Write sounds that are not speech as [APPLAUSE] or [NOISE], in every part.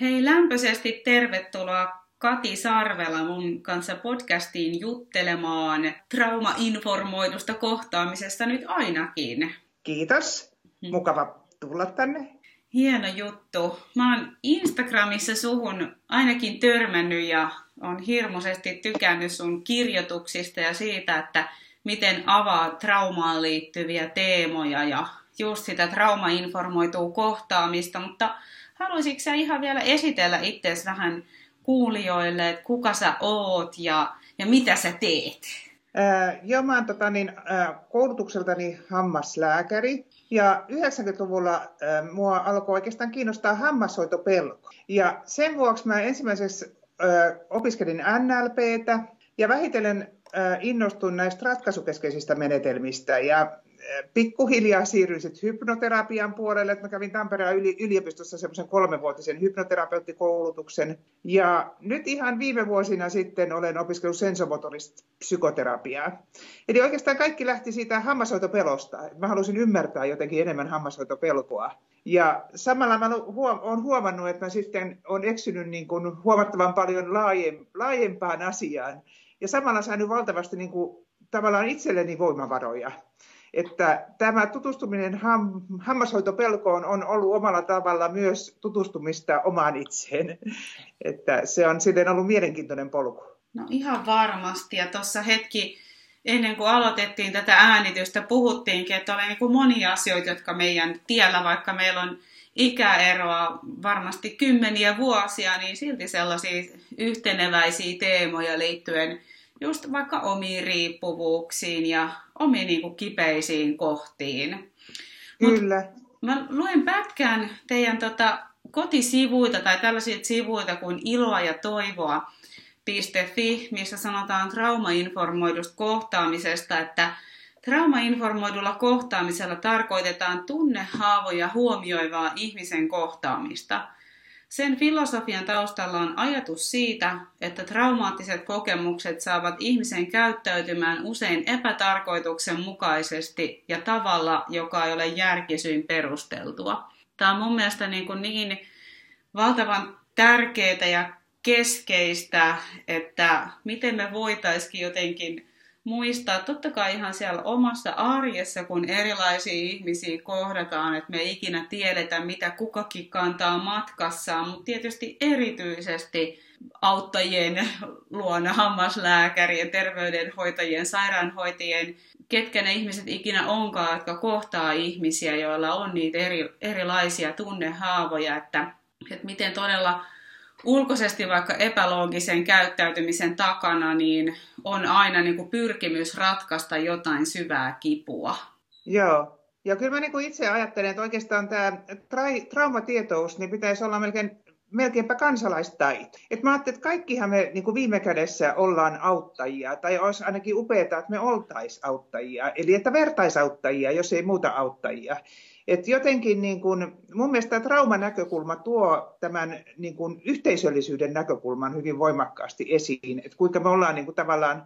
Hei lämpöisesti tervetuloa Kati Sarvela mun kanssa podcastiin juttelemaan traumainformoidusta kohtaamisesta nyt ainakin. Kiitos. Hmm. Mukava tulla tänne. Hieno juttu. Mä oon Instagramissa suhun ainakin törmännyt ja on hirmuisesti tykännyt sun kirjoituksista ja siitä, että miten avaat traumaan liittyviä teemoja ja just sitä traumainformoituu kohtaamista, mutta haluaisitko sä ihan vielä esitellä itseäsi vähän kuulijoille, että kuka sä oot ja, ja mitä sä teet? Äh, joo, mä oon tota, niin, äh, koulutukseltani hammaslääkäri ja 90-luvulla äh, mua alkoi oikeastaan kiinnostaa hammashoitopelko. Ja sen vuoksi mä ensimmäisessä äh, opiskelin NLPtä ja vähitellen äh, innostuin näistä ratkaisukeskeisistä menetelmistä. Ja pikkuhiljaa siirryin sitten hypnoterapian puolelle. Mä kävin Tampereen yliopistossa semmoisen kolmenvuotisen hypnoterapeuttikoulutuksen. Ja nyt ihan viime vuosina sitten olen opiskellut sensomotorista psykoterapiaa. Eli oikeastaan kaikki lähti siitä hammashoitopelosta. Mä halusin ymmärtää jotenkin enemmän hammashoitopelkoa. Ja samalla mä olen huomannut, että mä sitten olen eksynyt niin kuin huomattavan paljon laajempaan asiaan. Ja samalla saanut valtavasti niin kuin, tavallaan itselleni voimavaroja että tämä tutustuminen ham, hammashoitopelkoon on ollut omalla tavalla myös tutustumista omaan itseen. Että se on sitten ollut mielenkiintoinen polku. No ihan varmasti. Ja tuossa hetki ennen kuin aloitettiin tätä äänitystä, puhuttiinkin, että oli niin kuin monia asioita, jotka meidän tiellä, vaikka meillä on ikäeroa varmasti kymmeniä vuosia, niin silti sellaisia yhteneväisiä teemoja liittyen just vaikka omiin riippuvuuksiin ja omiin niin kuin kipeisiin kohtiin. Kyllä. Mut mä luen pätkän teidän tota, kotisivuita tai tällaisia sivuita kuin iloa ja toivoa. .fi, missä sanotaan traumainformoidusta kohtaamisesta, että traumainformoidulla kohtaamisella tarkoitetaan tunnehaavoja huomioivaa ihmisen kohtaamista – sen filosofian taustalla on ajatus siitä, että traumaattiset kokemukset saavat ihmisen käyttäytymään usein epätarkoituksenmukaisesti ja tavalla, joka ei ole järkisyin perusteltua. Tämä on mun mielestä niin, kuin niin valtavan tärkeää ja keskeistä, että miten me voitaisiin jotenkin muistaa, totta kai ihan siellä omassa arjessa, kun erilaisia ihmisiä kohdataan, että me ei ikinä tiedetä, mitä kukakin kantaa matkassaan, mutta tietysti erityisesti auttajien [LAUGHS] luona, hammaslääkärien, terveydenhoitajien, sairaanhoitajien, ketkä ne ihmiset ikinä onkaan, jotka kohtaa ihmisiä, joilla on niitä eri, erilaisia tunnehaavoja, että, että miten todella ulkoisesti vaikka epäloogisen käyttäytymisen takana niin on aina niin kuin pyrkimys ratkaista jotain syvää kipua. Joo. Ja kyllä mä niin kuin itse ajattelen, että oikeastaan tämä tra- traumatietous niin pitäisi olla melkein melkeinpä kansalaistaito. Et mä ajattelin, että kaikkihan me niin kuin viime kädessä ollaan auttajia, tai olisi ainakin upeaa, että me oltaisiin auttajia, eli että vertaisauttajia, jos ei muuta auttajia. Et jotenkin niin kun, mun mielestä traumanäkökulma tuo tämän niin kun, yhteisöllisyyden näkökulman hyvin voimakkaasti esiin, että kuinka me ollaan niin kun, tavallaan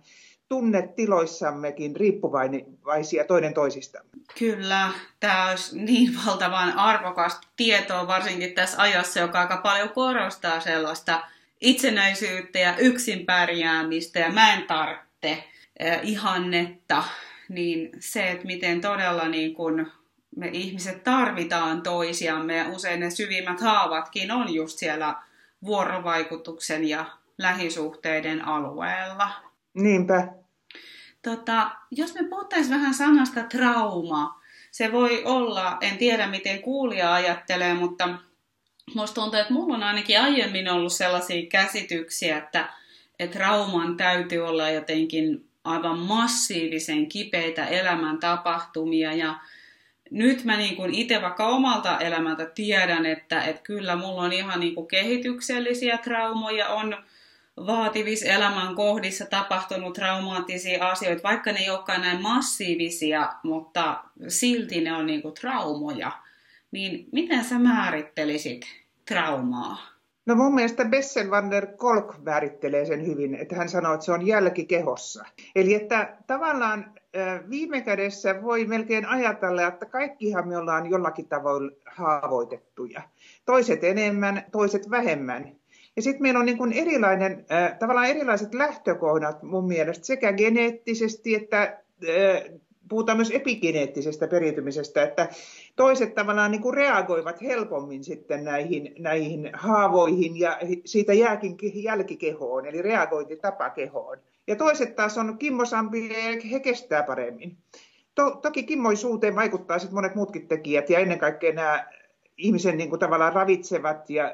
tunnetiloissammekin riippuvaisia toinen toisista. Kyllä, tämä olisi niin valtavan arvokasta tietoa, varsinkin tässä ajassa, joka aika paljon korostaa sellaista itsenäisyyttä ja yksin pärjäämistä ja mä en tarvitse eh, ihannetta, niin se, että miten todella niin kun me ihmiset tarvitaan toisiamme ja usein ne syvimmät haavatkin on just siellä vuorovaikutuksen ja lähisuhteiden alueella. Niinpä. Tota, jos me puhuttaisiin vähän sanasta trauma, se voi olla, en tiedä miten kuulija ajattelee, mutta musta tuntuu, että mulla on ainakin aiemmin ollut sellaisia käsityksiä, että, että trauman täytyy olla jotenkin aivan massiivisen kipeitä elämäntapahtumia ja nyt mä niin kuin itse vaikka omalta elämältä tiedän, että, että kyllä mulla on ihan niin kuin kehityksellisiä traumoja, on vaativissa elämän kohdissa tapahtunut traumaattisia asioita, vaikka ne ei olekaan näin massiivisia, mutta silti ne on niin kuin traumoja. Niin miten sä määrittelisit traumaa? No mun mielestä Bessel van der Kolk määrittelee sen hyvin, että hän sanoo, että se on jälki kehossa. Eli että tavallaan viime kädessä voi melkein ajatella, että kaikkihan me ollaan jollakin tavoin haavoitettuja. toiset enemmän, toiset vähemmän. Ja sitten meillä on niin kuin erilainen, tavallaan erilaiset lähtökohdat mun mielestä sekä geneettisesti että puhutaan myös epigeneettisestä periytymisestä, että toiset tavallaan niin reagoivat helpommin sitten näihin, näihin haavoihin ja siitä jääkin jälkikehoon, eli reagointitapa kehoon. Ja toiset taas on kimmosampia ja he kestää paremmin. To, toki kimmoisuuteen vaikuttaa sitten monet muutkin tekijät ja ennen kaikkea nämä ihmisen niin kuin tavallaan ravitsevat ja,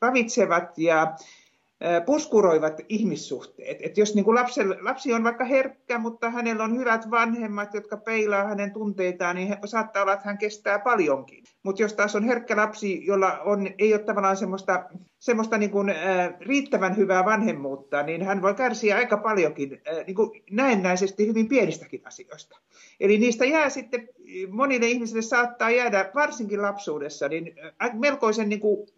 ravitsevat ja puskuroivat ihmissuhteet. Et jos niin kuin lapsi, on vaikka herkkä, mutta hänellä on hyvät vanhemmat, jotka peilaa hänen tunteitaan, niin saattaa olla, että hän kestää paljonkin. Mutta jos taas on herkkä lapsi, jolla on, ei ole tavallaan semmoista, semmoista niin kuin, äh, riittävän hyvää vanhemmuutta, niin hän voi kärsiä aika paljonkin äh, niin kuin näennäisesti hyvin pienistäkin asioista. Eli niistä jää sitten, monille ihmisille saattaa jäädä, varsinkin lapsuudessa, niin melkoisen niin kuin,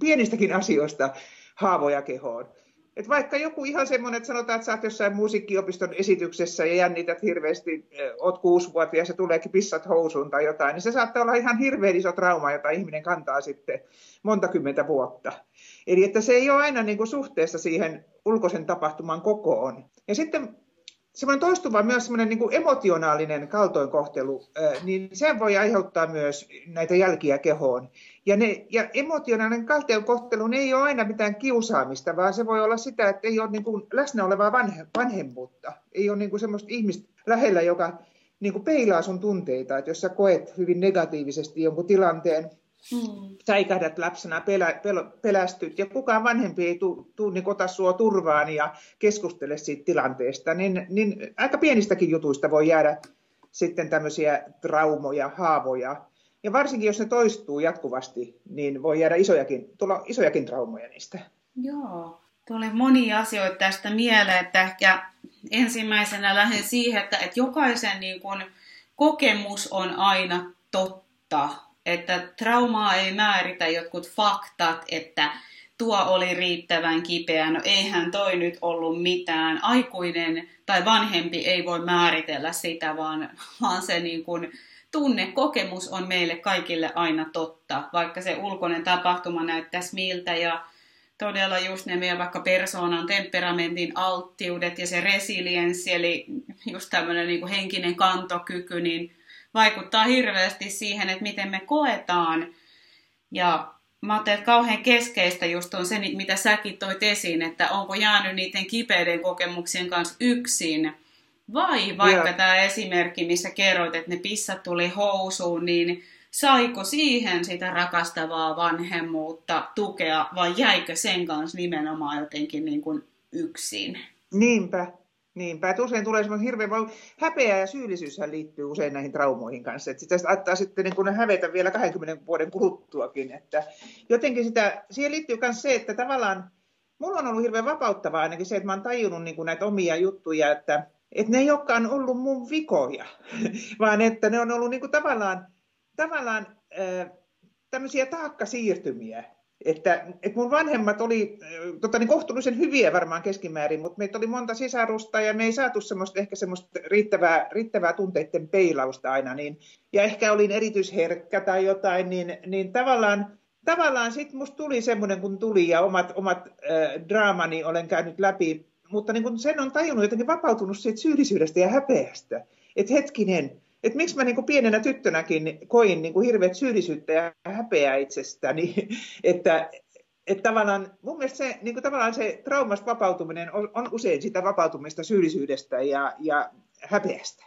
pienistäkin asioista haavoja kehoon. Et vaikka joku ihan semmoinen, että sanotaan, että sä oot jossain musiikkiopiston esityksessä ja jännität hirveästi, oot kuusivuotias ja tuleekin pissat housuun tai jotain, niin se saattaa olla ihan hirveän iso trauma, jota ihminen kantaa sitten monta kymmentä vuotta. Eli että se ei ole aina niin kuin suhteessa siihen ulkoisen tapahtuman kokoon. Ja sitten semmoinen toistuva myös semmoinen niin kuin emotionaalinen kaltoinkohtelu, niin se voi aiheuttaa myös näitä jälkiä kehoon. Ja, ne, ja emotionaalinen kaltoinkohtelu ei ole aina mitään kiusaamista, vaan se voi olla sitä, että ei ole niin kuin läsnä olevaa vanhe, vanhemmuutta. Ei ole niin kuin semmoista ihmistä lähellä, joka niin kuin peilaa sun tunteita. Että jos sä koet hyvin negatiivisesti jonkun tilanteen, Mm. Säikähdät lapsena, pelä, pel, pelästyt ja kukaan vanhempi ei tu, tu, niin ota sua turvaan ja keskustele siitä tilanteesta, niin, niin aika pienistäkin jutuista voi jäädä sitten tämmöisiä traumoja, haavoja. Ja varsinkin jos ne toistuu jatkuvasti, niin voi jäädä isojakin, tulla isojakin traumoja niistä. Joo, tuli monia asioita tästä mieleen, että ehkä ensimmäisenä lähden siihen, että, että jokaisen niin kun, kokemus on aina totta että traumaa ei määritä jotkut faktat, että tuo oli riittävän kipeä, no eihän toi nyt ollut mitään. Aikuinen tai vanhempi ei voi määritellä sitä, vaan, [LAUGHS] vaan se niin kuin tunnekokemus on meille kaikille aina totta, vaikka se ulkoinen tapahtuma näyttäisi miltä ja todella just ne meidän vaikka persoonan temperamentin alttiudet ja se resilienssi, eli just tämmöinen niin kuin henkinen kantokyky, niin vaikuttaa hirveästi siihen, että miten me koetaan. Ja mä ajattelin, että kauhean keskeistä just on se, mitä säkin toit esiin, että onko jäänyt niiden kipeiden kokemuksien kanssa yksin. Vai vaikka yeah. tämä esimerkki, missä kerroit, että ne pissat tuli housuun, niin saiko siihen sitä rakastavaa vanhemmuutta tukea vai jäikö sen kanssa nimenomaan jotenkin niin kuin yksin? Niinpä, Niinpä, että usein tulee semmoinen hirveä, häpeä ja syyllisyys liittyy usein näihin traumoihin kanssa. Että sitä saattaa sitten niin kuin hävetä vielä 20 vuoden kuluttuakin. Että jotenkin sitä, siihen liittyy myös se, että tavallaan mulla on ollut hirveän vapauttavaa ainakin se, että mä oon tajunnut niin kuin näitä omia juttuja, että, että ne ei olekaan ollut mun vikoja, [LAUGHS] vaan että ne on ollut niin kuin tavallaan, tavallaan äh, tämmöisiä taakkasiirtymiä että, että mun vanhemmat oli tota, niin kohtuullisen hyviä varmaan keskimäärin, mutta meitä oli monta sisarusta ja me ei saatu semmoista, ehkä semmoista riittävää, riittävää tunteiden peilausta aina. Niin, ja ehkä olin erityisherkkä tai jotain, niin, niin tavallaan, tavallaan sitten musta tuli semmoinen kun tuli ja omat, omat äh, draamani olen käynyt läpi, mutta niin kun sen on tajunnut jotenkin vapautunut siitä syyllisyydestä ja häpeästä. Että hetkinen, että miksi mä niin kuin pienenä tyttönäkin koin niin kuin hirveät syyllisyyttä ja häpeää itsestäni, [LAUGHS] että, että tavallaan, mun mielestä se, niin kuin tavallaan se traumasta vapautuminen on, on usein sitä vapautumista syyllisyydestä ja, ja häpeästä.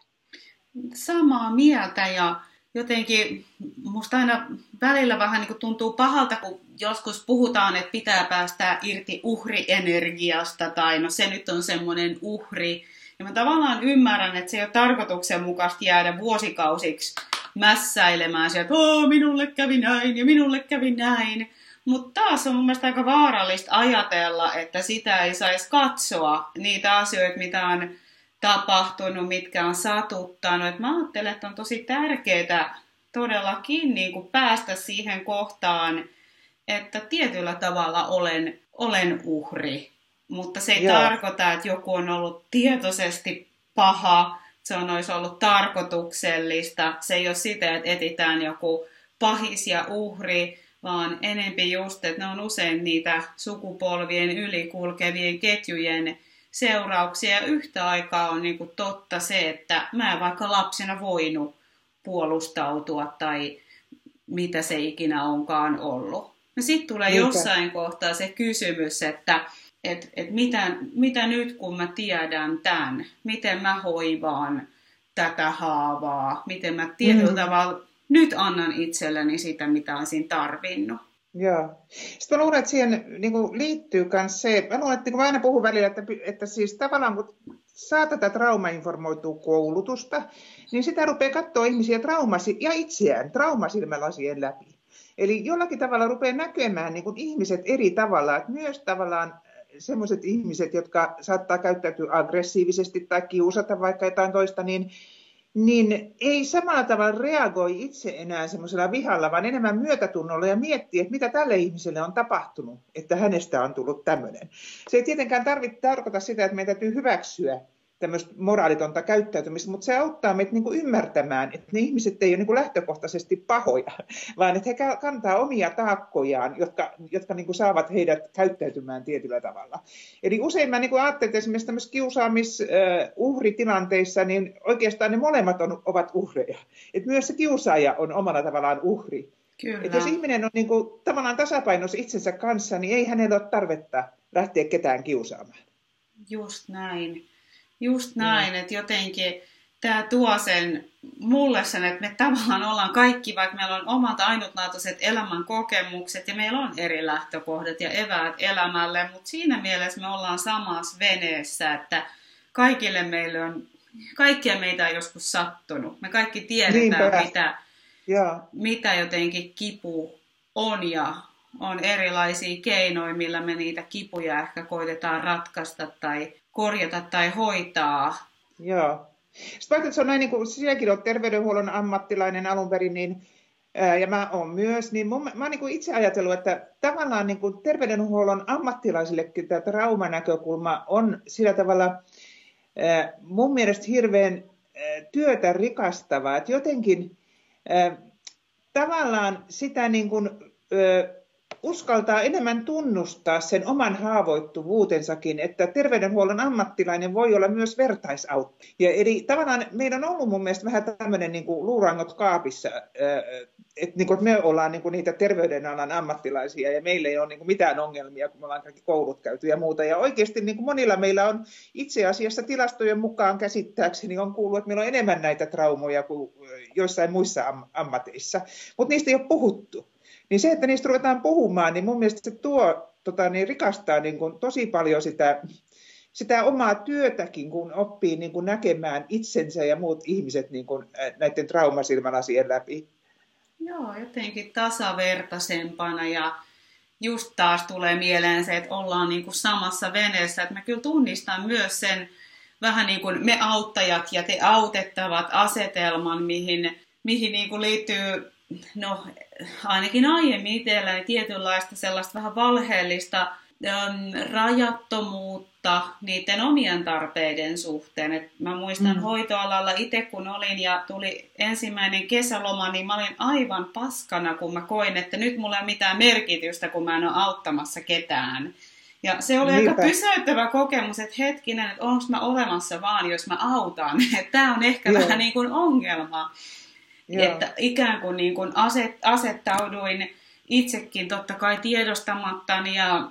Samaa mieltä ja jotenkin musta aina välillä vähän niin kuin tuntuu pahalta, kun joskus puhutaan, että pitää päästä irti uhrienergiasta tai no se nyt on semmoinen uhri, ja mä tavallaan ymmärrän, että se ei ole tarkoituksenmukaista jäädä vuosikausiksi mässäilemään sieltä, että oh, minulle kävi näin ja minulle kävi näin. Mutta taas on mun mielestä aika vaarallista ajatella, että sitä ei saisi katsoa, niitä asioita, mitä on tapahtunut, mitkä on satuttanut. Et mä ajattelen, että on tosi tärkeää todellakin niin kuin päästä siihen kohtaan, että tietyllä tavalla olen, olen uhri. Mutta se ei Joo. tarkoita, että joku on ollut tietoisesti paha, se on olisi ollut tarkoituksellista. Se ei ole sitä, että etitään joku pahis ja uhri, vaan enempi just, että ne on usein niitä sukupolvien ylikulkevien ketjujen seurauksia. Ja yhtä aikaa on niin kuin totta se, että mä en vaikka lapsena voinut puolustautua tai mitä se ikinä onkaan ollut. Ja sitten tulee Niinpä. jossain kohtaa se kysymys, että et, et mitä, mitä nyt kun mä tiedän tämän, miten mä hoivaan tätä haavaa, miten mä tietyllä mm. tavalla nyt annan itselleni sitä, mitä olisin tarvinnut. Joo. Sitten mä luulen, että siihen niin kuin liittyy myös se, mä luulen, että niin kuin mä aina puhun välillä, että, että siis tavallaan kun saa tätä traumainformoitua koulutusta, niin sitä rupeaa katsoa ihmisiä traumasi ja itseään traumasilmälasien läpi. Eli jollakin tavalla rupeaa näkemään niin kuin ihmiset eri tavalla, että myös tavallaan sellaiset ihmiset, jotka saattaa käyttäytyä aggressiivisesti tai kiusata vaikka jotain toista, niin niin ei samalla tavalla reagoi itse enää semmoisella vihalla, vaan enemmän myötätunnolla ja miettii, että mitä tälle ihmiselle on tapahtunut, että hänestä on tullut tämmöinen. Se ei tietenkään tarvitse tarkoita sitä, että meidän täytyy hyväksyä tämmöistä moraalitonta käyttäytymistä, mutta se auttaa meitä niin kuin ymmärtämään, että ne ihmiset ei ole niin kuin lähtökohtaisesti pahoja, [LAUGHS] vaan että he kantaa omia taakkojaan, jotka, jotka niin kuin saavat heidät käyttäytymään tietyllä tavalla. Eli usein mä niin kuin ajattelen, että esimerkiksi tämmöisissä kiusaamisuhritilanteissa, niin oikeastaan ne molemmat on, ovat uhreja. Että myös se kiusaaja on omalla tavallaan uhri. Kyllä. Että jos ihminen on niin kuin, tavallaan tasapainossa itsensä kanssa, niin ei hänellä ole tarvetta lähteä ketään kiusaamaan. Just näin. Just näin, että jotenkin tämä tuo sen mulle sen, että me tavallaan ollaan kaikki, vaikka meillä on omat ainutlaatuiset elämän kokemukset ja meillä on eri lähtökohdat ja eväät elämälle, mutta siinä mielessä me ollaan samassa veneessä, että kaikille meille on, kaikkia meitä on joskus sattunut. Me kaikki tiedetään, mitä, mitä jotenkin kipu on ja on erilaisia keinoja, millä me niitä kipuja ehkä koitetaan ratkaista tai korjata tai hoitaa. Joo. Sitten vaikka että se on näin, niin kuin sinäkin olet terveydenhuollon ammattilainen alun perin, niin, ja mä oon myös, niin mun, mä oon niin itse ajatellut, että tavallaan niin kuin terveydenhuollon ammattilaisillekin tämä traumanäkökulma on sillä tavalla mun mielestä hirveän työtä rikastava, että jotenkin tavallaan sitä niin kuin, uskaltaa enemmän tunnustaa sen oman haavoittuvuutensakin, että terveydenhuollon ammattilainen voi olla myös vertaisautto. Ja eli tavallaan meidän on ollut mun mielestä vähän tämmöinen niin kuin luurangot kaapissa, että, niin me ollaan niin kuin niitä terveydenalan ammattilaisia ja meillä ei ole niin kuin mitään ongelmia, kun me ollaan kaikki koulut käyty ja muuta. Ja oikeasti niin kuin monilla meillä on itse asiassa tilastojen mukaan käsittääkseni on kuullut, että meillä on enemmän näitä traumoja kuin joissain muissa ammateissa, mutta niistä ei ole puhuttu. Niin se, että niistä ruvetaan puhumaan, niin mun mielestä se tuo, tota, niin rikastaa niin kuin tosi paljon sitä, sitä omaa työtäkin, kun oppii niin kuin näkemään itsensä ja muut ihmiset niin kuin näiden traumasilmälasien läpi. Joo, jotenkin tasavertaisempana ja just taas tulee mieleen se, että ollaan niin kuin samassa veneessä. Että mä kyllä tunnistan myös sen vähän niin kuin me auttajat ja te autettavat asetelman, mihin, mihin niin kuin liittyy no ainakin aiemmin itselläni tietynlaista sellaista vähän valheellista äm, rajattomuutta niiden omien tarpeiden suhteen. Et mä muistan mm. hoitoalalla itse kun olin ja tuli ensimmäinen kesäloma, niin mä olin aivan paskana, kun mä koin, että nyt mulla ei ole mitään merkitystä, kun mä en ole auttamassa ketään. Ja se oli Niinpä. aika pysäyttävä kokemus, että hetkinen, että onko mä olemassa vaan, jos mä autan. [LAUGHS] Tämä on ehkä Joo. vähän niin kuin ongelma. Joo. Että ikään kuin, niin kuin aset, asettauduin itsekin totta kai tiedostamattani ja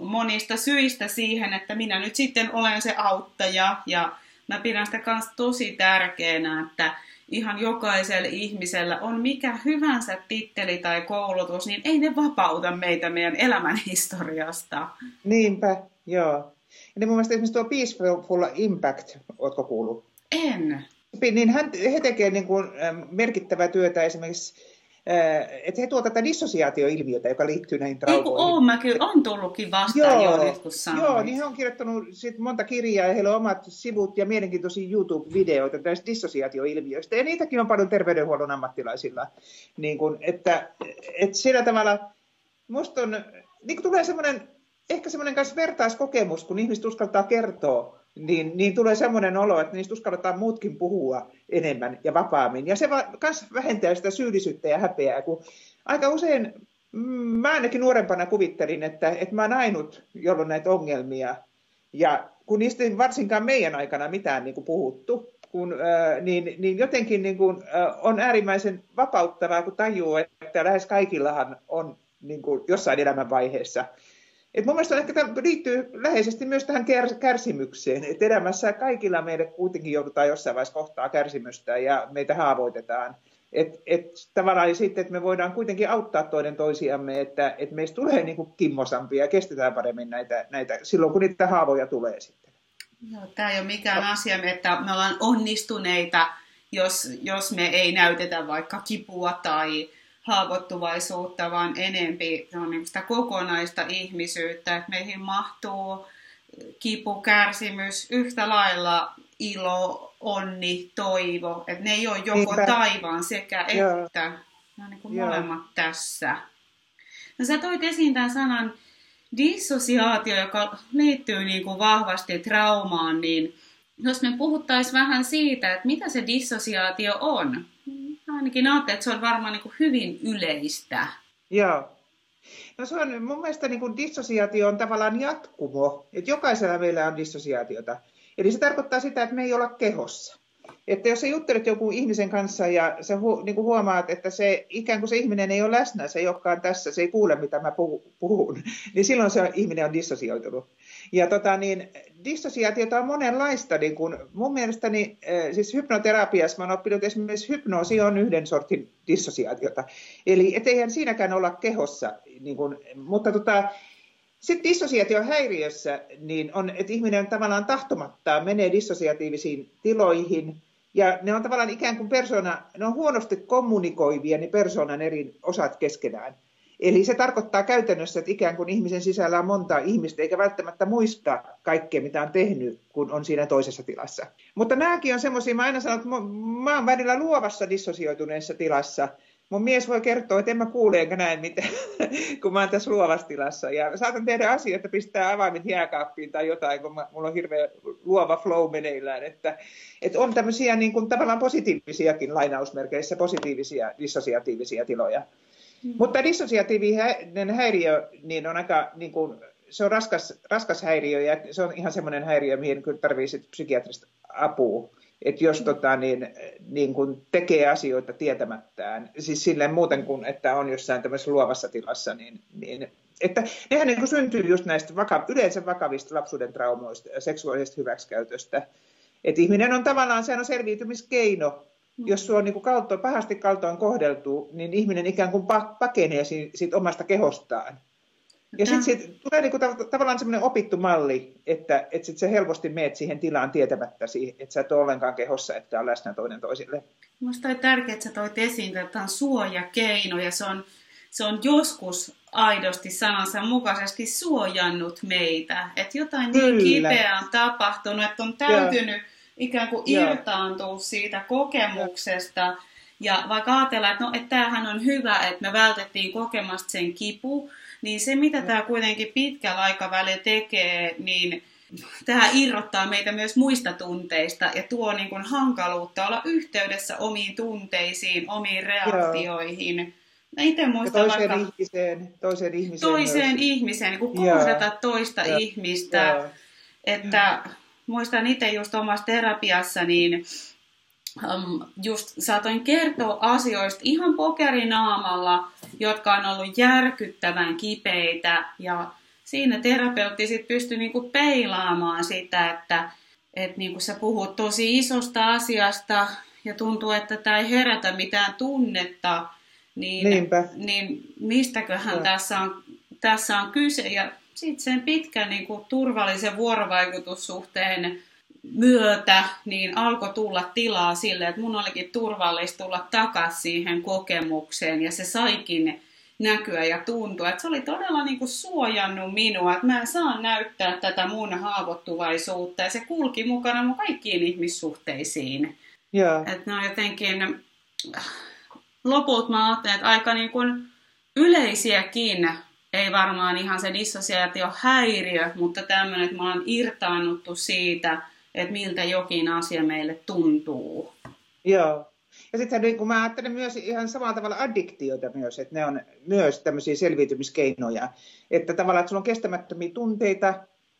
monista syistä siihen, että minä nyt sitten olen se auttaja ja mä pidän sitä kanssa tosi tärkeänä, että ihan jokaisella ihmisellä on mikä hyvänsä titteli tai koulutus, niin ei ne vapauta meitä meidän elämän historiasta. Niinpä, joo. Ja niin mun mielestä esimerkiksi tuo Peaceful Impact, ootko kuullut? En niin hän, he tekevät niin kuin, merkittävää työtä esimerkiksi että he tuovat tätä dissosiaatioilmiötä, joka liittyy näihin traumoihin. Oo, mä kyllä on tullutkin vastaan joo, jo sanoit. Joo, niin he on kirjoittanut sit monta kirjaa ja heillä on omat sivut ja mielenkiintoisia YouTube-videoita näistä dissosiaatioilmiöistä. Ja niitäkin on paljon terveydenhuollon ammattilaisilla. Niin kun, että, että sillä tavalla musta on, niin tulee semmoinen, ehkä semmoinen kanssa vertaiskokemus, kun ihmiset uskaltaa kertoa niin, niin tulee semmoinen olo, että niistä uskalletaan muutkin puhua enemmän ja vapaammin. Ja se myös vähentää sitä syyllisyyttä ja häpeää, kun aika usein mm, mä ainakin nuorempana kuvittelin, että, että mä oon ainut, jolla on näitä ongelmia. Ja kun niistä ei varsinkaan meidän aikana mitään niin kuin puhuttu, kun, äh, niin, niin jotenkin niin kuin, äh, on äärimmäisen vapauttavaa, kun tajuu, että lähes kaikillahan on niin kuin jossain elämänvaiheessa et mun mielestä ehkä tämä liittyy läheisesti myös tähän kärsimykseen, että elämässä kaikilla meille kuitenkin joudutaan jossain vaiheessa kohtaa kärsimystä ja meitä haavoitetaan. Et, et tavallaan sitten, että me voidaan kuitenkin auttaa toinen toisiamme, että et meistä tulee niin kuin kimmosampia ja kestetään paremmin näitä, näitä silloin, kun niitä haavoja tulee sitten. Joo, tämä ei ole mikään no. asia, että me ollaan onnistuneita, jos, jos me ei näytetä vaikka kipua tai haavoittuvaisuutta, vaan enempi se on niin sitä kokonaista ihmisyyttä, että meihin mahtuu kipu, kärsimys, yhtä lailla ilo, onni, toivo, että ne ei ole joko Niinpä. taivaan sekä Joo. että, ne on niin kuin molemmat tässä. No sä toit esiin tämän sanan dissosiaatio, joka liittyy niin kuin vahvasti traumaan, niin jos me puhuttaisiin vähän siitä, että mitä se dissosiaatio on, ainakin ajattelin, että se on varmaan niin kuin hyvin yleistä. Joo. No se on, mun mielestä niin kuin dissosiaatio on tavallaan jatkumo, että jokaisella meillä on dissosiaatiota. Eli se tarkoittaa sitä, että me ei olla kehossa. Että jos sä juttelet joku ihmisen kanssa ja sä hu, niin kuin huomaat, että se ikään kuin se ihminen ei ole läsnä, se ei olekaan tässä, se ei kuule mitä mä puhun, niin silloin se ihminen on dissosioitunut. Ja tota, niin, dissosiaatiota on monenlaista. Niin kun, mun mielestäni, siis hypnoterapiassa oon oppinut esimerkiksi hypnoosi on yhden sortin dissosiaatiota. Eli eihän siinäkään olla kehossa. Niin kun, mutta tota, sitten dissosiaation häiriössä niin on, että ihminen tavallaan tahtomattaan menee dissosiatiivisiin tiloihin, ja ne on tavallaan ikään kuin persona, ne on huonosti kommunikoivia ne persoonan eri osat keskenään. Eli se tarkoittaa käytännössä, että ikään kuin ihmisen sisällä on monta ihmistä, eikä välttämättä muista kaikkea, mitä on tehnyt, kun on siinä toisessa tilassa. Mutta nämäkin on semmoisia, mä aina sanon, että mä oon välillä luovassa dissosioituneessa tilassa. Mun mies voi kertoa, että en mä kuule enkä näe mitään, [LAUGHS] kun mä oon tässä luovassa tilassa. Ja saatan tehdä asioita, pistää avaimet jääkaappiin tai jotain, kun mä, mulla on hirveä luova flow meneillään. Että, että on tämmöisiä niin kuin, tavallaan positiivisiakin lainausmerkeissä, positiivisia dissosiatiivisia tiloja. Mm. Mutta dissosiatiivinen häiriö niin on aika, niin kuin, se on raskas, raskas häiriö ja se on ihan semmoinen häiriö, mihin kyllä tarvitsee psykiatrista apua. Että jos tota, niin, niin kun tekee asioita tietämättään, siis silleen muuten kuin, että on jossain tämmöisessä luovassa tilassa, niin, niin että nehän niin kuin syntyy just näistä vaka, yleensä vakavista lapsuuden traumoista ja seksuaalisesta hyväksikäytöstä. Että ihminen on tavallaan, sehän on selviytymiskeino jos sua on niin kalto, pahasti kaltoon kohdeltu, niin ihminen ikään kuin pakenee siitä, siitä omasta kehostaan. Ja sitten sit tulee niinku tav- tavallaan semmoinen opittu malli, että et sit sä helposti meet siihen tilaan tietämättä, että sä et ole ollenkaan kehossa, että on läsnä toinen toisille. Minusta on tärkeää, että sä toit esiin, että tämä on suojakeino ja se on, se on joskus aidosti sanansa mukaisesti suojannut meitä. Että jotain niin Kyllä. niin kipeää on tapahtunut, että on täytynyt... Ja ikään kuin irtaantua siitä kokemuksesta. Ja vaikka ajatellaan, että, no, että tämähän on hyvä, että me vältettiin kokemasta sen kipu, niin se mitä tämä kuitenkin pitkällä aikavälillä tekee, niin tämä irrottaa meitä myös muista tunteista ja tuo niin kuin hankaluutta olla yhteydessä omiin tunteisiin, omiin reaktioihin. Mä itse muistan toiseen vaikka... Ihmiseen, toiseen ihmiseen. Toiseen myös. ihmiseen, niin kuin kohdata toista ja. ihmistä. Ja. Että muistan itse just omassa terapiassa, niin um, just saatoin kertoa asioista ihan pokerinaamalla, jotka on ollut järkyttävän kipeitä. Ja siinä terapeutti sitten pystyi niinku peilaamaan sitä, että et niinku sä puhut tosi isosta asiasta ja tuntuu, että tämä ei herätä mitään tunnetta, niin, niin mistäköhän tässä on, tässä on kyse. Ja sitten sen pitkän niin kuin, turvallisen vuorovaikutussuhteen myötä niin alkoi tulla tilaa sille, että mun olikin turvallista tulla takaisin siihen kokemukseen ja se saikin näkyä ja tuntua. Että se oli todella niin kuin suojannut minua, että mä saan näyttää tätä mun haavoittuvaisuutta ja se kulki mukana mun kaikkiin ihmissuhteisiin. Yeah. Että ne on jotenkin, loput mä ajattelin, että aika niin kuin yleisiäkin ei varmaan ihan se dissosiaatio häiriö, mutta tämmöinen, että me ollaan irtaannuttu siitä, että miltä jokin asia meille tuntuu. Joo. Ja sitten niin kun mä ajattelen myös ihan samalla tavalla addiktioita myös, että ne on myös tämmöisiä selviytymiskeinoja. Että tavallaan, että sulla on kestämättömiä tunteita,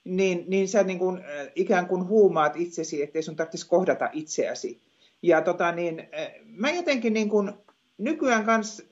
niin, niin sä niin kuin, äh, ikään kuin huumaat itsesi, ettei sun tarvitsisi kohdata itseäsi. Ja tota, niin, äh, mä jotenkin niin kuin, nykyään kanssa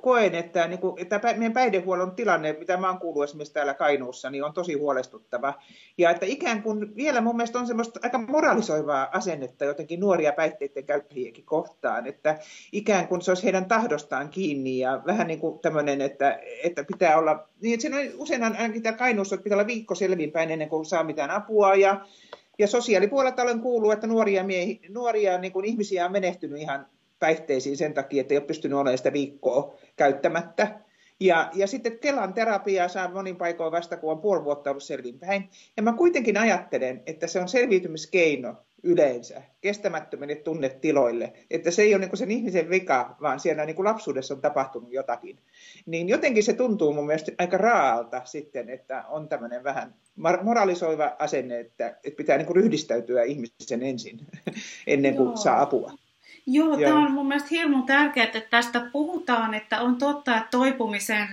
koen, että, niin kuin, että meidän päihdehuollon tilanne, mitä mä oon kuullut esimerkiksi täällä Kainuussa, niin on tosi huolestuttava. Ja että ikään kuin vielä mun mielestä on semmoista aika moralisoivaa asennetta jotenkin nuoria päihteiden käyttäjiäkin kohtaan, että ikään kuin se olisi heidän tahdostaan kiinni ja vähän niin kuin tämmöinen, että, että pitää olla, niin että usein ainakin täällä Kainuussa, että pitää olla viikko selvinpäin ennen kuin saa mitään apua ja ja sosiaalipuolelta olen kuullut, että nuoria, miehi, nuoria niin kuin ihmisiä on menehtynyt ihan päihteisiin sen takia, että ei ole pystynyt olemaan sitä viikkoa käyttämättä. Ja, ja sitten Kelan terapiaa saa monin paikoin vasta, kun on puoli vuotta ollut selvinpäin. Ja mä kuitenkin ajattelen, että se on selviytymiskeino yleensä kestämättömille tunnetiloille. Että se ei ole niin sen ihmisen vika, vaan siellä niin kuin lapsuudessa on tapahtunut jotakin. Niin jotenkin se tuntuu mun mielestä aika raalta sitten, että on tämmöinen vähän moralisoiva asenne, että, että pitää niin kuin ryhdistäytyä ihmisen ensin [LAUGHS] ennen kuin Joo. saa apua. Joo, Joo. tämä on mun mielestä hirmu tärkeää, että tästä puhutaan, että on totta, että toipumiseen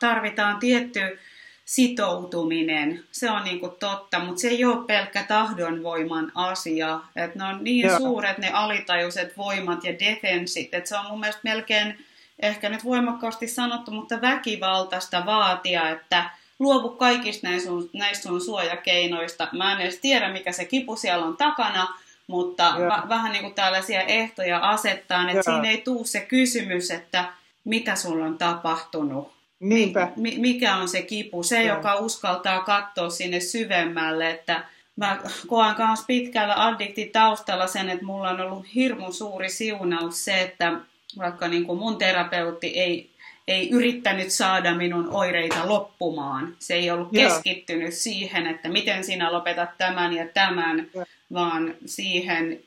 tarvitaan tietty sitoutuminen. Se on niin kuin totta, mutta se ei ole pelkkä tahdonvoiman asia. Että ne on niin Joo. suuret ne alitajuiset voimat ja defenssit, että se on mun mielestä melkein, ehkä nyt voimakkaasti sanottu, mutta väkivaltaista vaatia, että luovu kaikista näistä sun, näistä sun suojakeinoista. Mä en edes tiedä, mikä se kipu siellä on takana, mutta va- vähän niin kuin tällaisia ehtoja asettaa, että siinä ei tule se kysymys, että mitä sulla on tapahtunut. Niinpä. Mi- mikä on se kipu? Se, ja. joka uskaltaa katsoa sinne syvemmälle, että mä koen myös pitkällä addikti taustalla sen, että mulla on ollut hirmu suuri siunaus se, että vaikka niin kuin mun terapeutti ei, ei yrittänyt saada minun oireita loppumaan. Se ei ollut keskittynyt siihen, että miten sinä lopetat tämän ja tämän, ja vaan siihen,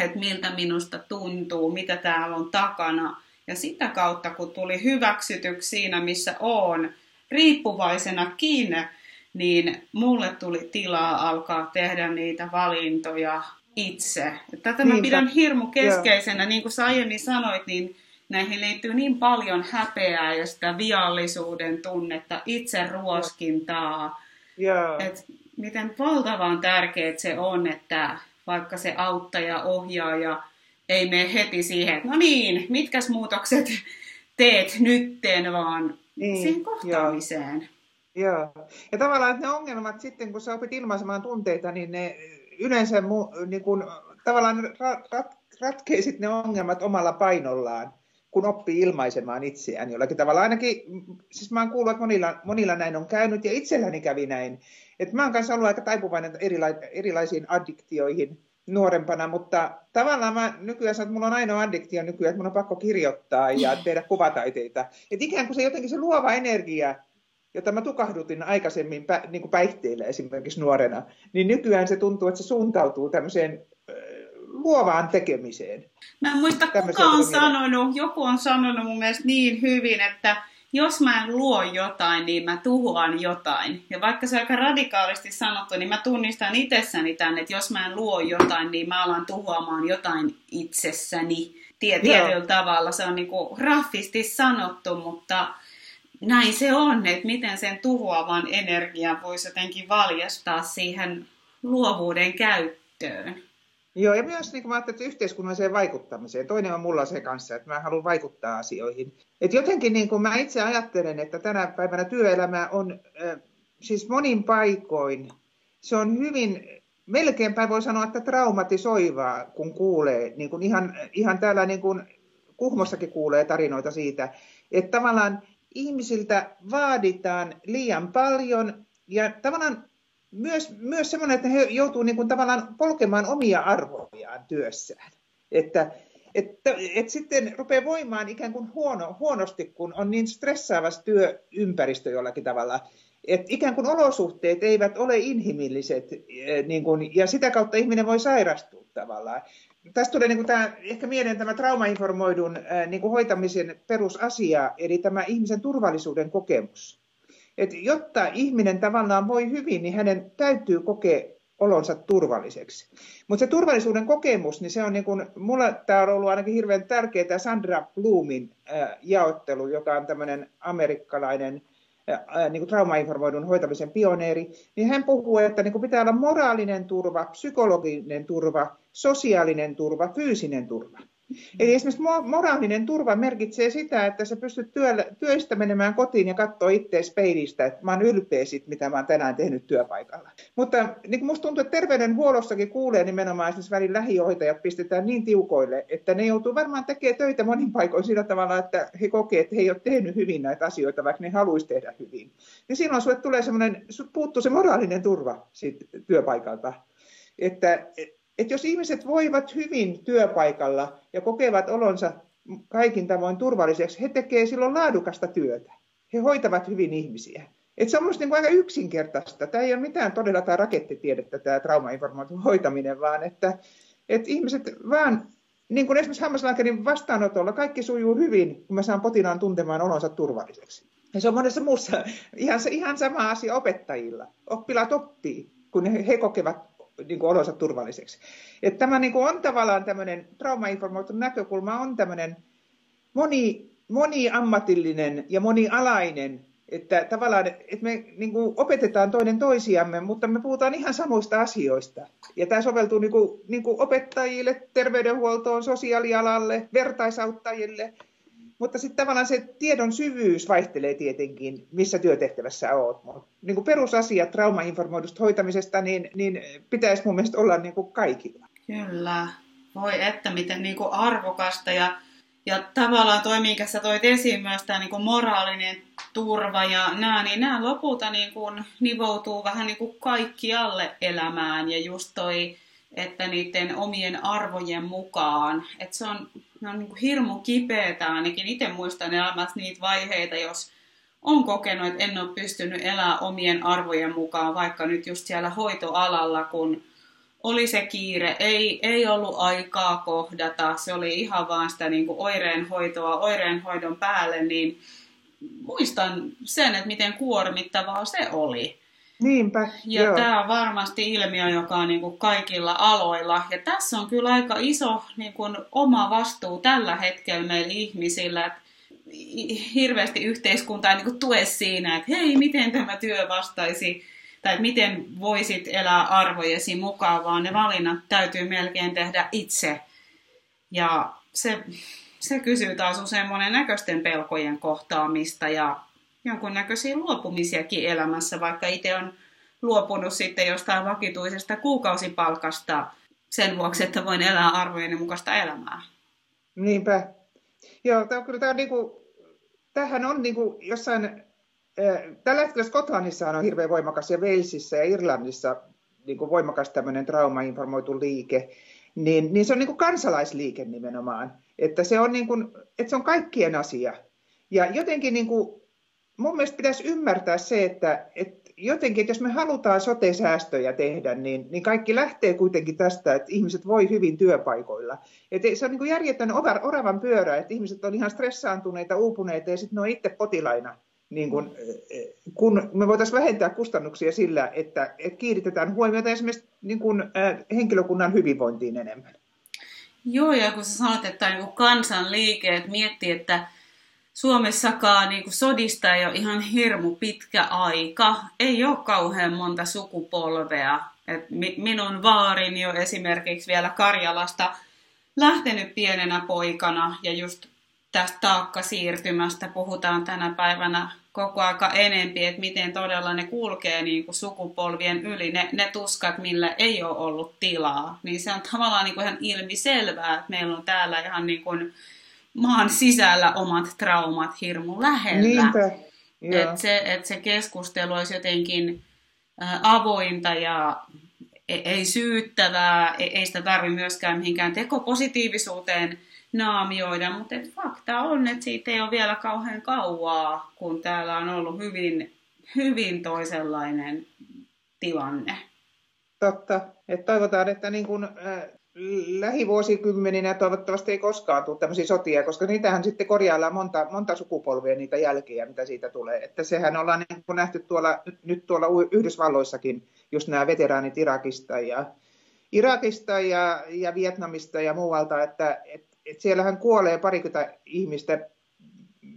että miltä minusta tuntuu, mitä täällä on takana. Ja sitä kautta, kun tuli hyväksytyksi siinä, missä on, riippuvaisena kiinni, niin mulle tuli tilaa alkaa tehdä niitä valintoja itse. Tätä mä pidän hirmu keskeisenä, niin kuin sä aiemmin sanoit, niin näihin liittyy niin paljon häpeää ja sitä viallisuuden tunnetta, itse ruoskintaa. Yeah. Et miten valtavan tärkeää se on, että vaikka se auttaja, ohjaaja ei mene heti siihen, että no niin, mitkäs muutokset teet nytten, vaan niin, siihen kohtaamiseen. Joo. joo. Ja tavallaan että ne ongelmat sitten, kun sä opit ilmaisemaan tunteita, niin ne yleensä mu, niin kun, tavallaan rat, rat, ratkeisit ne ongelmat omalla painollaan kun oppii ilmaisemaan itseään jollakin tavalla. Ainakin, siis mä oon kuullut, että monilla, monilla näin on käynyt ja itselläni kävi näin. Et mä oon kanssa ollut aika taipuvainen erila- erilaisiin addiktioihin nuorempana, mutta tavallaan mä nykyään sanon, että mulla on ainoa addiktio nykyään, että mun on pakko kirjoittaa ja tehdä kuvataiteita. Et ikään kuin se jotenkin se luova energia, jota mä tukahdutin aikaisemmin pä, niin kuin päihteillä esimerkiksi nuorena, niin nykyään se tuntuu, että se suuntautuu tämmöiseen luovaan tekemiseen. Mä en muista kuka on sanonut, joku on sanonut mun mielestä niin hyvin, että jos mä en luo jotain, niin mä tuhoan jotain. Ja vaikka se on aika radikaalisti sanottu, niin mä tunnistan itsessäni tämän, että jos mä en luo jotain, niin mä alan tuhoamaan jotain itsessäni. Tietyllä tavalla se on niinku raffisti sanottu, mutta näin se on, että miten sen tuhoavan energian voisi jotenkin valjastaa siihen luovuuden käyttöön. Joo, ja myös niin kuin mä ajattelin, yhteiskunnalliseen vaikuttamiseen. Toinen on mulla se kanssa, että mä haluan vaikuttaa asioihin. Et jotenkin niin kuin mä itse ajattelen, että tänä päivänä työelämä on siis monin paikoin, se on hyvin, melkeinpä voi sanoa, että traumatisoivaa, kun kuulee, niin kuin ihan, ihan täällä niin kuin Kuhmossakin kuulee tarinoita siitä, että tavallaan ihmisiltä vaaditaan liian paljon ja tavallaan myös, myös semmoinen, että he joutuu niin kuin tavallaan polkemaan omia arvojaan työssään. Että, että, että sitten rupeaa voimaan ikään kuin huono, huonosti, kun on niin stressaava työympäristö jollakin tavalla. Että ikään kuin olosuhteet eivät ole inhimilliset eh, niin kuin, ja sitä kautta ihminen voi sairastua tavallaan. Tästä tulee niin kuin tämä, ehkä mieleen tämä traumainformoidun eh, niin kuin hoitamisen perusasia, eli tämä ihmisen turvallisuuden kokemus että jotta ihminen tavallaan voi hyvin, niin hänen täytyy kokea olonsa turvalliseksi. Mutta se turvallisuuden kokemus, niin se on niin kuin, mulla tämä on ollut ainakin hirveän tärkeää Sandra Bloomin äh, jaottelu, joka on tämmöinen amerikkalainen äh, niin kuin traumainformoidun hoitamisen pioneeri, niin hän puhuu, että niin kuin pitää olla moraalinen turva, psykologinen turva, sosiaalinen turva, fyysinen turva. Eli esimerkiksi moraalinen turva merkitsee sitä, että sä pystyt työllä, työstä menemään kotiin ja katsoa itseäsi peilistä, että mä oon ylpeä siitä, mitä mä oon tänään tehnyt työpaikalla. Mutta niin musta tuntuu, että terveydenhuollossakin kuulee nimenomaan esimerkiksi välin lähihoitajat pistetään niin tiukoille, että ne joutuu varmaan tekemään töitä monin paikoin sillä tavalla, että he kokee, että he ei ole tehnyt hyvin näitä asioita, vaikka ne haluaisi tehdä hyvin. Niin silloin sulle tulee semmoinen, puuttuu se moraalinen turva siitä työpaikalta. Että että jos ihmiset voivat hyvin työpaikalla ja kokevat olonsa kaikin tavoin turvalliseksi, he tekevät silloin laadukasta työtä. He hoitavat hyvin ihmisiä. Et se on minusta niin aika yksinkertaista. Tämä ei ole mitään todella tämä rakettitiedettä, tämä traumainformaation hoitaminen, vaan että, että ihmiset vaan, niin kuin esimerkiksi hammaslääkärin vastaanotolla, kaikki sujuu hyvin, kun mä saan potilaan tuntemaan olonsa turvalliseksi. Ja se on monessa muussa ihan, ihan sama asia opettajilla. Oppilaat oppii, kun he kokevat niin kuin olonsa turvalliseksi. Että tämä niin kuin on tavallaan tämmöinen traumainformoitu näkökulma on tämmöinen moni, moniammatillinen ja monialainen, että tavallaan että me niin kuin opetetaan toinen toisiamme, mutta me puhutaan ihan samoista asioista. Ja tämä soveltuu niin kuin, niin kuin opettajille, terveydenhuoltoon, sosiaalialalle, vertaisauttajille – mutta sitten tavallaan se tiedon syvyys vaihtelee tietenkin, missä työtehtävässä olet. Niin kuin perusasiat traumainformoidusta hoitamisesta, niin, niin pitäisi mun mielestä olla niin kuin kaikilla. Kyllä. Voi että miten niin kuin arvokasta ja, ja tavallaan toi, minkä sä toit esiin myös tämä niin moraalinen turva ja nämä, niin nämä lopulta niin kuin nivoutuu vähän niin kuin kaikkialle elämään ja just toi, että niiden omien arvojen mukaan, että se on ne on niin kuin hirmu kipeätä, ainakin. Itse muistan elämässä niitä vaiheita, jos on kokenut, että en ole pystynyt elämään omien arvojen mukaan, vaikka nyt just siellä hoitoalalla, kun oli se kiire, ei, ei ollut aikaa kohdata, se oli ihan vaan sitä niin kuin oireenhoitoa oireenhoidon päälle, niin muistan sen, että miten kuormittavaa se oli. Niinpä, Ja joo. tämä on varmasti ilmiö, joka on niin kuin kaikilla aloilla. Ja tässä on kyllä aika iso niin kuin oma vastuu tällä hetkellä meillä ihmisillä, että hirveästi yhteiskunta ei niin kuin tue siinä, että hei, miten tämä työ vastaisi, tai miten voisit elää arvojesi mukaan, vaan ne valinnat täytyy melkein tehdä itse. Ja se, se kysyy taas usein monen näköisten pelkojen kohtaamista ja jonkunnäköisiä luopumisiakin elämässä, vaikka itse on luopunut sitten jostain vakituisesta kuukausipalkasta sen vuoksi, että voin elää arvojeni mukaista elämää. Niinpä. Joo, tämä on kyllä tämä on niinku, tämähän on niinku jossain, äh, tällä hetkellä Skotlannissa on hirveän voimakas ja Walesissa ja Irlannissa niinku voimakas tämmöinen traumainformoitu liike, niin, niin se on niinku kansalaisliike nimenomaan, että se on, niinku, että se on kaikkien asia. Ja jotenkin niinku, mun mielestä pitäisi ymmärtää se, että, että jotenkin, että jos me halutaan sote-säästöjä tehdä, niin, niin kaikki lähtee kuitenkin tästä, että ihmiset voi hyvin työpaikoilla. Et se on niin järjetön oravan pyörä, että ihmiset on ihan stressaantuneita, uupuneita ja sitten ne on itse potilaina. Niin kun, kun me voitaisiin vähentää kustannuksia sillä, että, että kiinnitetään huomiota esimerkiksi niin kun, äh, henkilökunnan hyvinvointiin enemmän. Joo, ja kun sä sanot, että on niin kansanliike, että miettii, että Suomessakaan niin kuin sodista ei ole ihan hirmu pitkä aika. Ei ole kauhean monta sukupolvea. Et minun vaarini on esimerkiksi vielä Karjalasta lähtenyt pienenä poikana ja just tästä taakkasiirtymästä puhutaan tänä päivänä koko aika enempi, että miten todella ne kulkee niin kuin sukupolvien yli, ne, ne tuskat, millä ei ole ollut tilaa. Niin se on tavallaan niin kuin ihan ilmiselvää, että meillä on täällä ihan niin kuin maan sisällä omat traumat hirmu lähellä. Että se, et se keskustelu olisi jotenkin avointa ja e, ei syyttävää, e, ei sitä tarvitse myöskään mihinkään tekopositiivisuuteen naamioida, mutta et fakta on, että siitä ei ole vielä kauhean kauaa, kun täällä on ollut hyvin, hyvin toisenlainen tilanne. Totta. Et toivotaan, että niin kun, äh, lähivuosikymmeninä toivottavasti ei koskaan tule tämmöisiä sotia, koska niitähän sitten korjaillaan monta, monta sukupolvia niitä jälkiä, mitä siitä tulee. Että sehän ollaan niin kuin nähty tuolla, nyt tuolla Yhdysvalloissakin, just nämä veteraanit Irakista ja, Irakista ja, ja Vietnamista ja muualta, että et, et siellähän kuolee parikymmentä ihmistä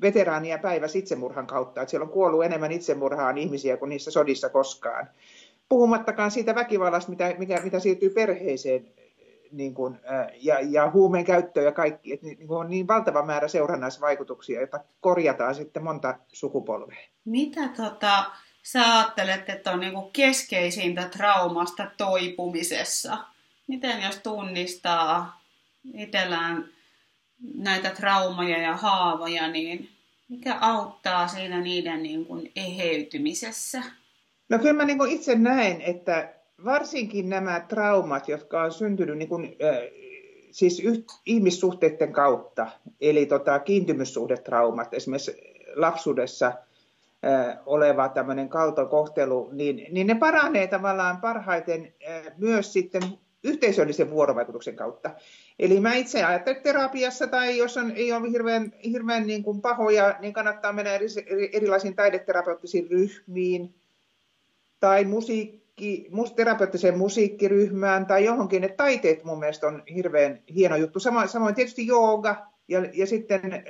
veteraania päivässä itsemurhan kautta, että siellä on kuollut enemmän itsemurhaan ihmisiä kuin niissä sodissa koskaan. Puhumattakaan siitä väkivallasta, mitä, mitä, mitä siirtyy perheeseen niin kuin, ja, ja huumeen käyttö ja kaikki, että niin kuin on niin valtava määrä seurannaisvaikutuksia, joita korjataan sitten monta sukupolvea. Mitä tota, sä ajattelet, että on niin kuin keskeisintä traumasta toipumisessa? Miten jos tunnistaa itsellään näitä traumaja ja haavoja, niin mikä auttaa siinä niiden niin kuin eheytymisessä? No kyllä mä niin kuin itse näen, että varsinkin nämä traumat, jotka on syntynyt niin kuin, äh, siis yht, ihmissuhteiden kautta, eli tota, kiintymyssuhdetraumat, esimerkiksi lapsuudessa äh, oleva tämmöinen kaltokohtelu, niin, niin ne paranee tavallaan parhaiten äh, myös sitten yhteisöllisen vuorovaikutuksen kautta. Eli mä itse ajattelen, että terapiassa tai jos on, ei ole hirveän, hirveän niin kuin pahoja, niin kannattaa mennä eri, erilaisiin taideterapeuttisiin ryhmiin tai musiikki, mus, terapeuttiseen musiikkiryhmään tai johonkin. että taiteet mun mielestä on hirveän hieno juttu. Samoin, samoin tietysti jooga ja, ja sitten ää,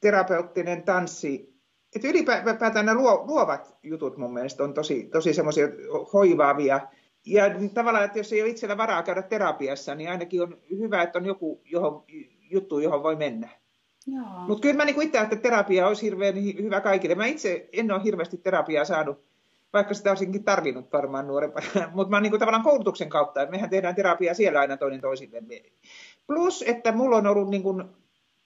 terapeuttinen tanssi. Että ylipäätään nämä luovat jutut mun mielestä on tosi, tosi semmoisia hoivaavia – ja tavallaan, että jos ei ole itsellä varaa käydä terapiassa, niin ainakin on hyvä, että on joku johon, juttu, johon voi mennä. Mutta kyllä mä niin itse että terapia olisi hirveän hyvä kaikille. Mä itse en ole hirveästi terapiaa saanut, vaikka sitä olisinkin tarvinnut varmaan nuorempana. [LAUGHS] Mutta mä niin tavallaan koulutuksen kautta, että mehän tehdään terapiaa siellä aina toinen toisille. Plus, että mulla on ollut niin kuin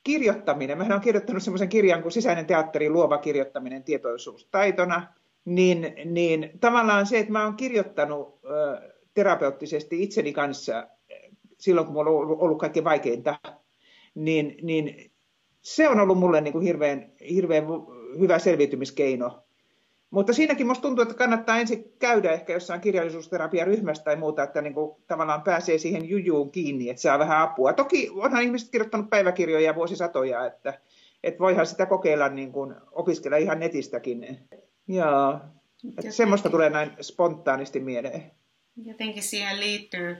kirjoittaminen. Mähän olen kirjoittanut semmoisen kirjan kuin Sisäinen teatteri, luova kirjoittaminen tietoisuustaitona niin, niin tavallaan se, että mä oon kirjoittanut ö, terapeuttisesti itseni kanssa silloin, kun mulla on ollut, ollut kaikkein vaikeinta, niin, niin se on ollut mulle niin kuin hirveän, hirveän hyvä selviytymiskeino. Mutta siinäkin musta tuntuu, että kannattaa ensin käydä ehkä jossain kirjallisuusterapiaryhmässä tai muuta, että niin kuin tavallaan pääsee siihen jujuun kiinni, että saa vähän apua. Toki onhan ihmiset kirjoittanut päiväkirjoja vuosisatoja, että, että voihan sitä kokeilla niin kuin opiskella ihan netistäkin. Joo, että semmoista tulee näin spontaanisti mieleen. Jotenkin siihen liittyy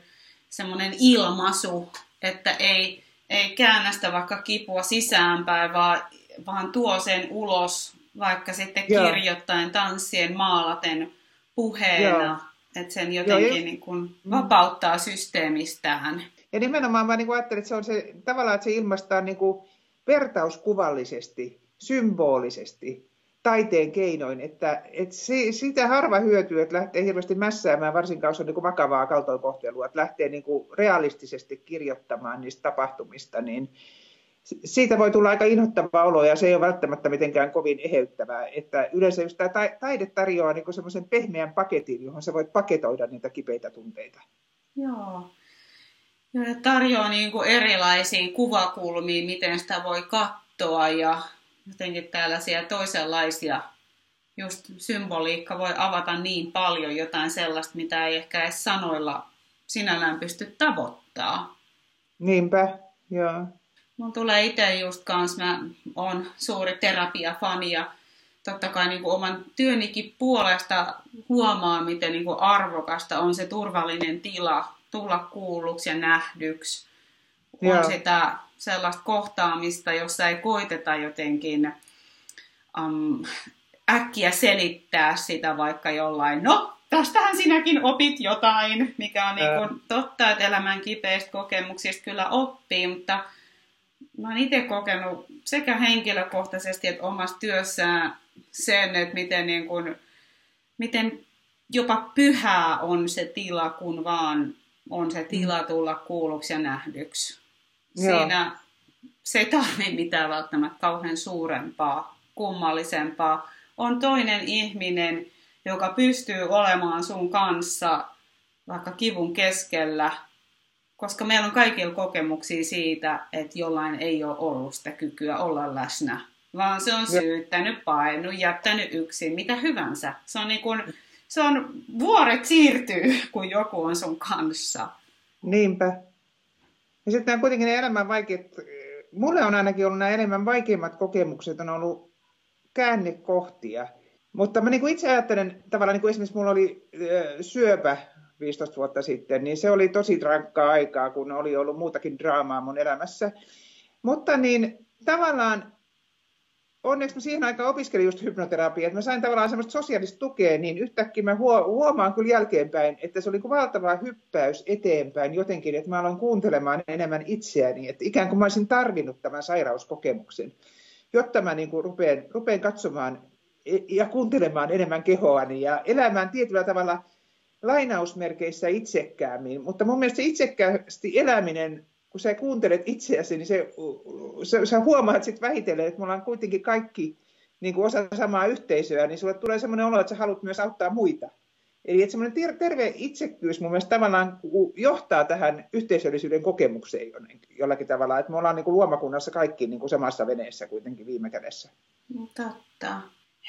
semmoinen ilmaisu, että ei, ei käännä sitä vaikka kipua sisäänpäin, vaan, vaan tuo sen ulos vaikka sitten Joo. kirjoittain, tanssien, maalaten, puheena. Joo. Että sen jotenkin Joo, niin kuin vapauttaa systeemistään. Ja nimenomaan mä niin ajattelin, että se on se, tavallaan, että se ilmaistaan niin kuin vertauskuvallisesti, symbolisesti taiteen keinoin, että, että se, sitä harva hyötyy, että lähtee hirveästi mässäämään, varsinkaan jos on niin vakavaa kaltoinkohtelua, että lähtee niin kuin realistisesti kirjoittamaan niistä tapahtumista, niin siitä voi tulla aika inhottava olo ja se ei ole välttämättä mitenkään kovin eheyttävää. Että yleensä just tämä taide tarjoaa niin semmoisen pehmeän paketin, johon sä voit paketoida niitä kipeitä tunteita. Joo. Ja tarjoaa niin kuin erilaisia kuvakulmia, miten sitä voi katsoa ja jotenkin tällaisia toisenlaisia, just symboliikka voi avata niin paljon jotain sellaista, mitä ei ehkä edes sanoilla sinällään pysty tavoittaa. Niinpä, joo. Mun tulee itse just kans, mä oon suuri terapiafani ja totta kai niin kuin oman työnikin puolesta huomaa, miten niin kuin arvokasta on se turvallinen tila tulla kuulluksi ja nähdyksi. On Joo. sitä sellaista kohtaamista, jossa ei koiteta jotenkin um, äkkiä selittää sitä vaikka jollain, no tästähän sinäkin opit jotain, mikä on niin kuin totta, että elämän kipeistä kokemuksista kyllä oppii, mutta mä oon itse kokenut sekä henkilökohtaisesti että omassa työssään sen, että miten, niin kuin, miten jopa pyhää on se tila, kun vaan on se tila tulla kuulluksi ja nähdyksi. Siinä se ei tarvitse mitään välttämättä kauhean suurempaa, kummallisempaa. On toinen ihminen, joka pystyy olemaan sun kanssa vaikka kivun keskellä, koska meillä on kaikilla kokemuksia siitä, että jollain ei ole ollut sitä kykyä olla läsnä, vaan se on syyttänyt, painut, jättänyt yksin, mitä hyvänsä. Se on, niin kuin, se on vuoret siirtyy, kun joku on sun kanssa. Niinpä. Ja sitten nämä kuitenkin ne elämän vaikeat, mulle on ainakin ollut nämä enemmän vaikeimmat kokemukset, on ollut käännekohtia. Mutta mä niin kuin itse ajattelen, tavallaan niin kuin esimerkiksi mulla oli syöpä 15 vuotta sitten, niin se oli tosi rankkaa aikaa, kun oli ollut muutakin draamaa mun elämässä. Mutta niin tavallaan onneksi mä siihen aikaan opiskelin just hypnoterapiaa, että mä sain tavallaan semmoista sosiaalista tukea, niin yhtäkkiä mä huomaan kyllä jälkeenpäin, että se oli kuin valtava hyppäys eteenpäin jotenkin, että mä aloin kuuntelemaan enemmän itseäni, että ikään kuin mä olisin tarvinnut tämän sairauskokemuksen, jotta mä niin kuin rupean, rupean katsomaan e, ja kuuntelemaan enemmän kehoani ja elämään tietyllä tavalla lainausmerkeissä itsekkäämmin. Mutta mun mielestä itsekkäästi eläminen kun sä kuuntelet itseäsi, niin se, sä, sä huomaat sitten vähitellen, että me ollaan kuitenkin kaikki niin kuin osa samaa yhteisöä, niin sulle tulee sellainen olo, että sä haluat myös auttaa muita. Eli että semmoinen terve itsekkyys mun mielestä tavallaan johtaa tähän yhteisöllisyyden kokemukseen jollakin tavalla, että me ollaan niin kuin luomakunnassa kaikki niin kuin samassa veneessä kuitenkin viime kädessä. No, totta.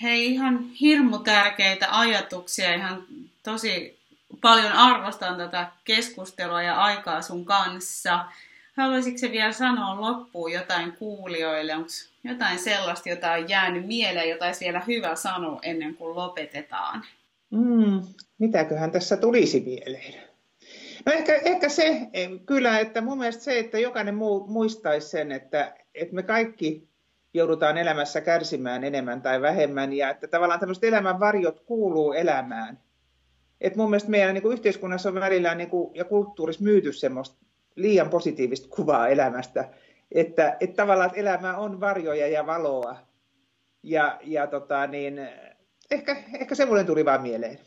Hei, ihan hirmu tärkeitä ajatuksia, ihan tosi paljon arvostan tätä keskustelua ja aikaa sun kanssa. Haluaisitko vielä sanoa loppuun jotain kuulijoille? Onko jotain sellaista, jota on jäänyt mieleen, jota olisi vielä hyvä sanoa ennen kuin lopetetaan? Mm, mitäköhän tässä tulisi mieleen? No ehkä, ehkä se kyllä, että mun mielestä se, että jokainen muu muistaisi sen, että, että me kaikki joudutaan elämässä kärsimään enemmän tai vähemmän ja että tavallaan tämmöiset elämän varjot kuuluu elämään. Et mun mielestä meidän niin kuin yhteiskunnassa on välillä niin kuin, ja kulttuurissa myyty semmoista liian positiivista kuvaa elämästä, että, että tavallaan että elämä on varjoja ja valoa. Ja, ja tota, niin, ehkä, ehkä semmoinen tuli vaan mieleen.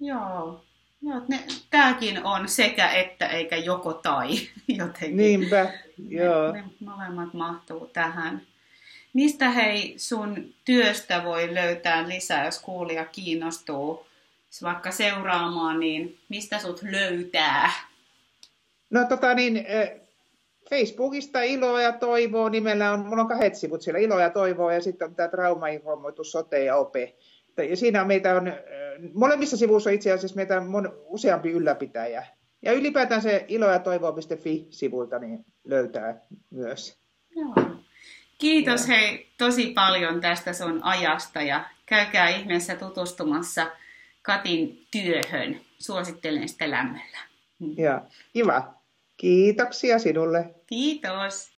Joo, Joo ne, tämäkin on sekä että eikä joko tai [LAUGHS] jotenkin. Niinpä, joo. Ne, ne molemmat mahtuu tähän. Mistä hei sun työstä voi löytää lisää, jos kuulija kiinnostuu vaikka seuraamaan, niin mistä sut löytää? No tota niin, eh, Facebookista Iloa ja Toivoa nimellä on, mulla on kahdet sivut siellä, Iloa ja Toivoa ja sitten on tämä traumainformoitus, sote ja ope. Ja siinä meitä on, eh, molemmissa sivuissa itse asiassa meitä on useampi ylläpitäjä. Ja ylipäätään se ilo ja toivo.fi-sivulta niin löytää myös. Joo. Kiitos ja. hei tosi paljon tästä sun ajasta ja käykää ihmeessä tutustumassa Katin työhön. Suosittelen sitä lämmöllä. Ja, kiva. Kiitoksia sinulle. Kiitos.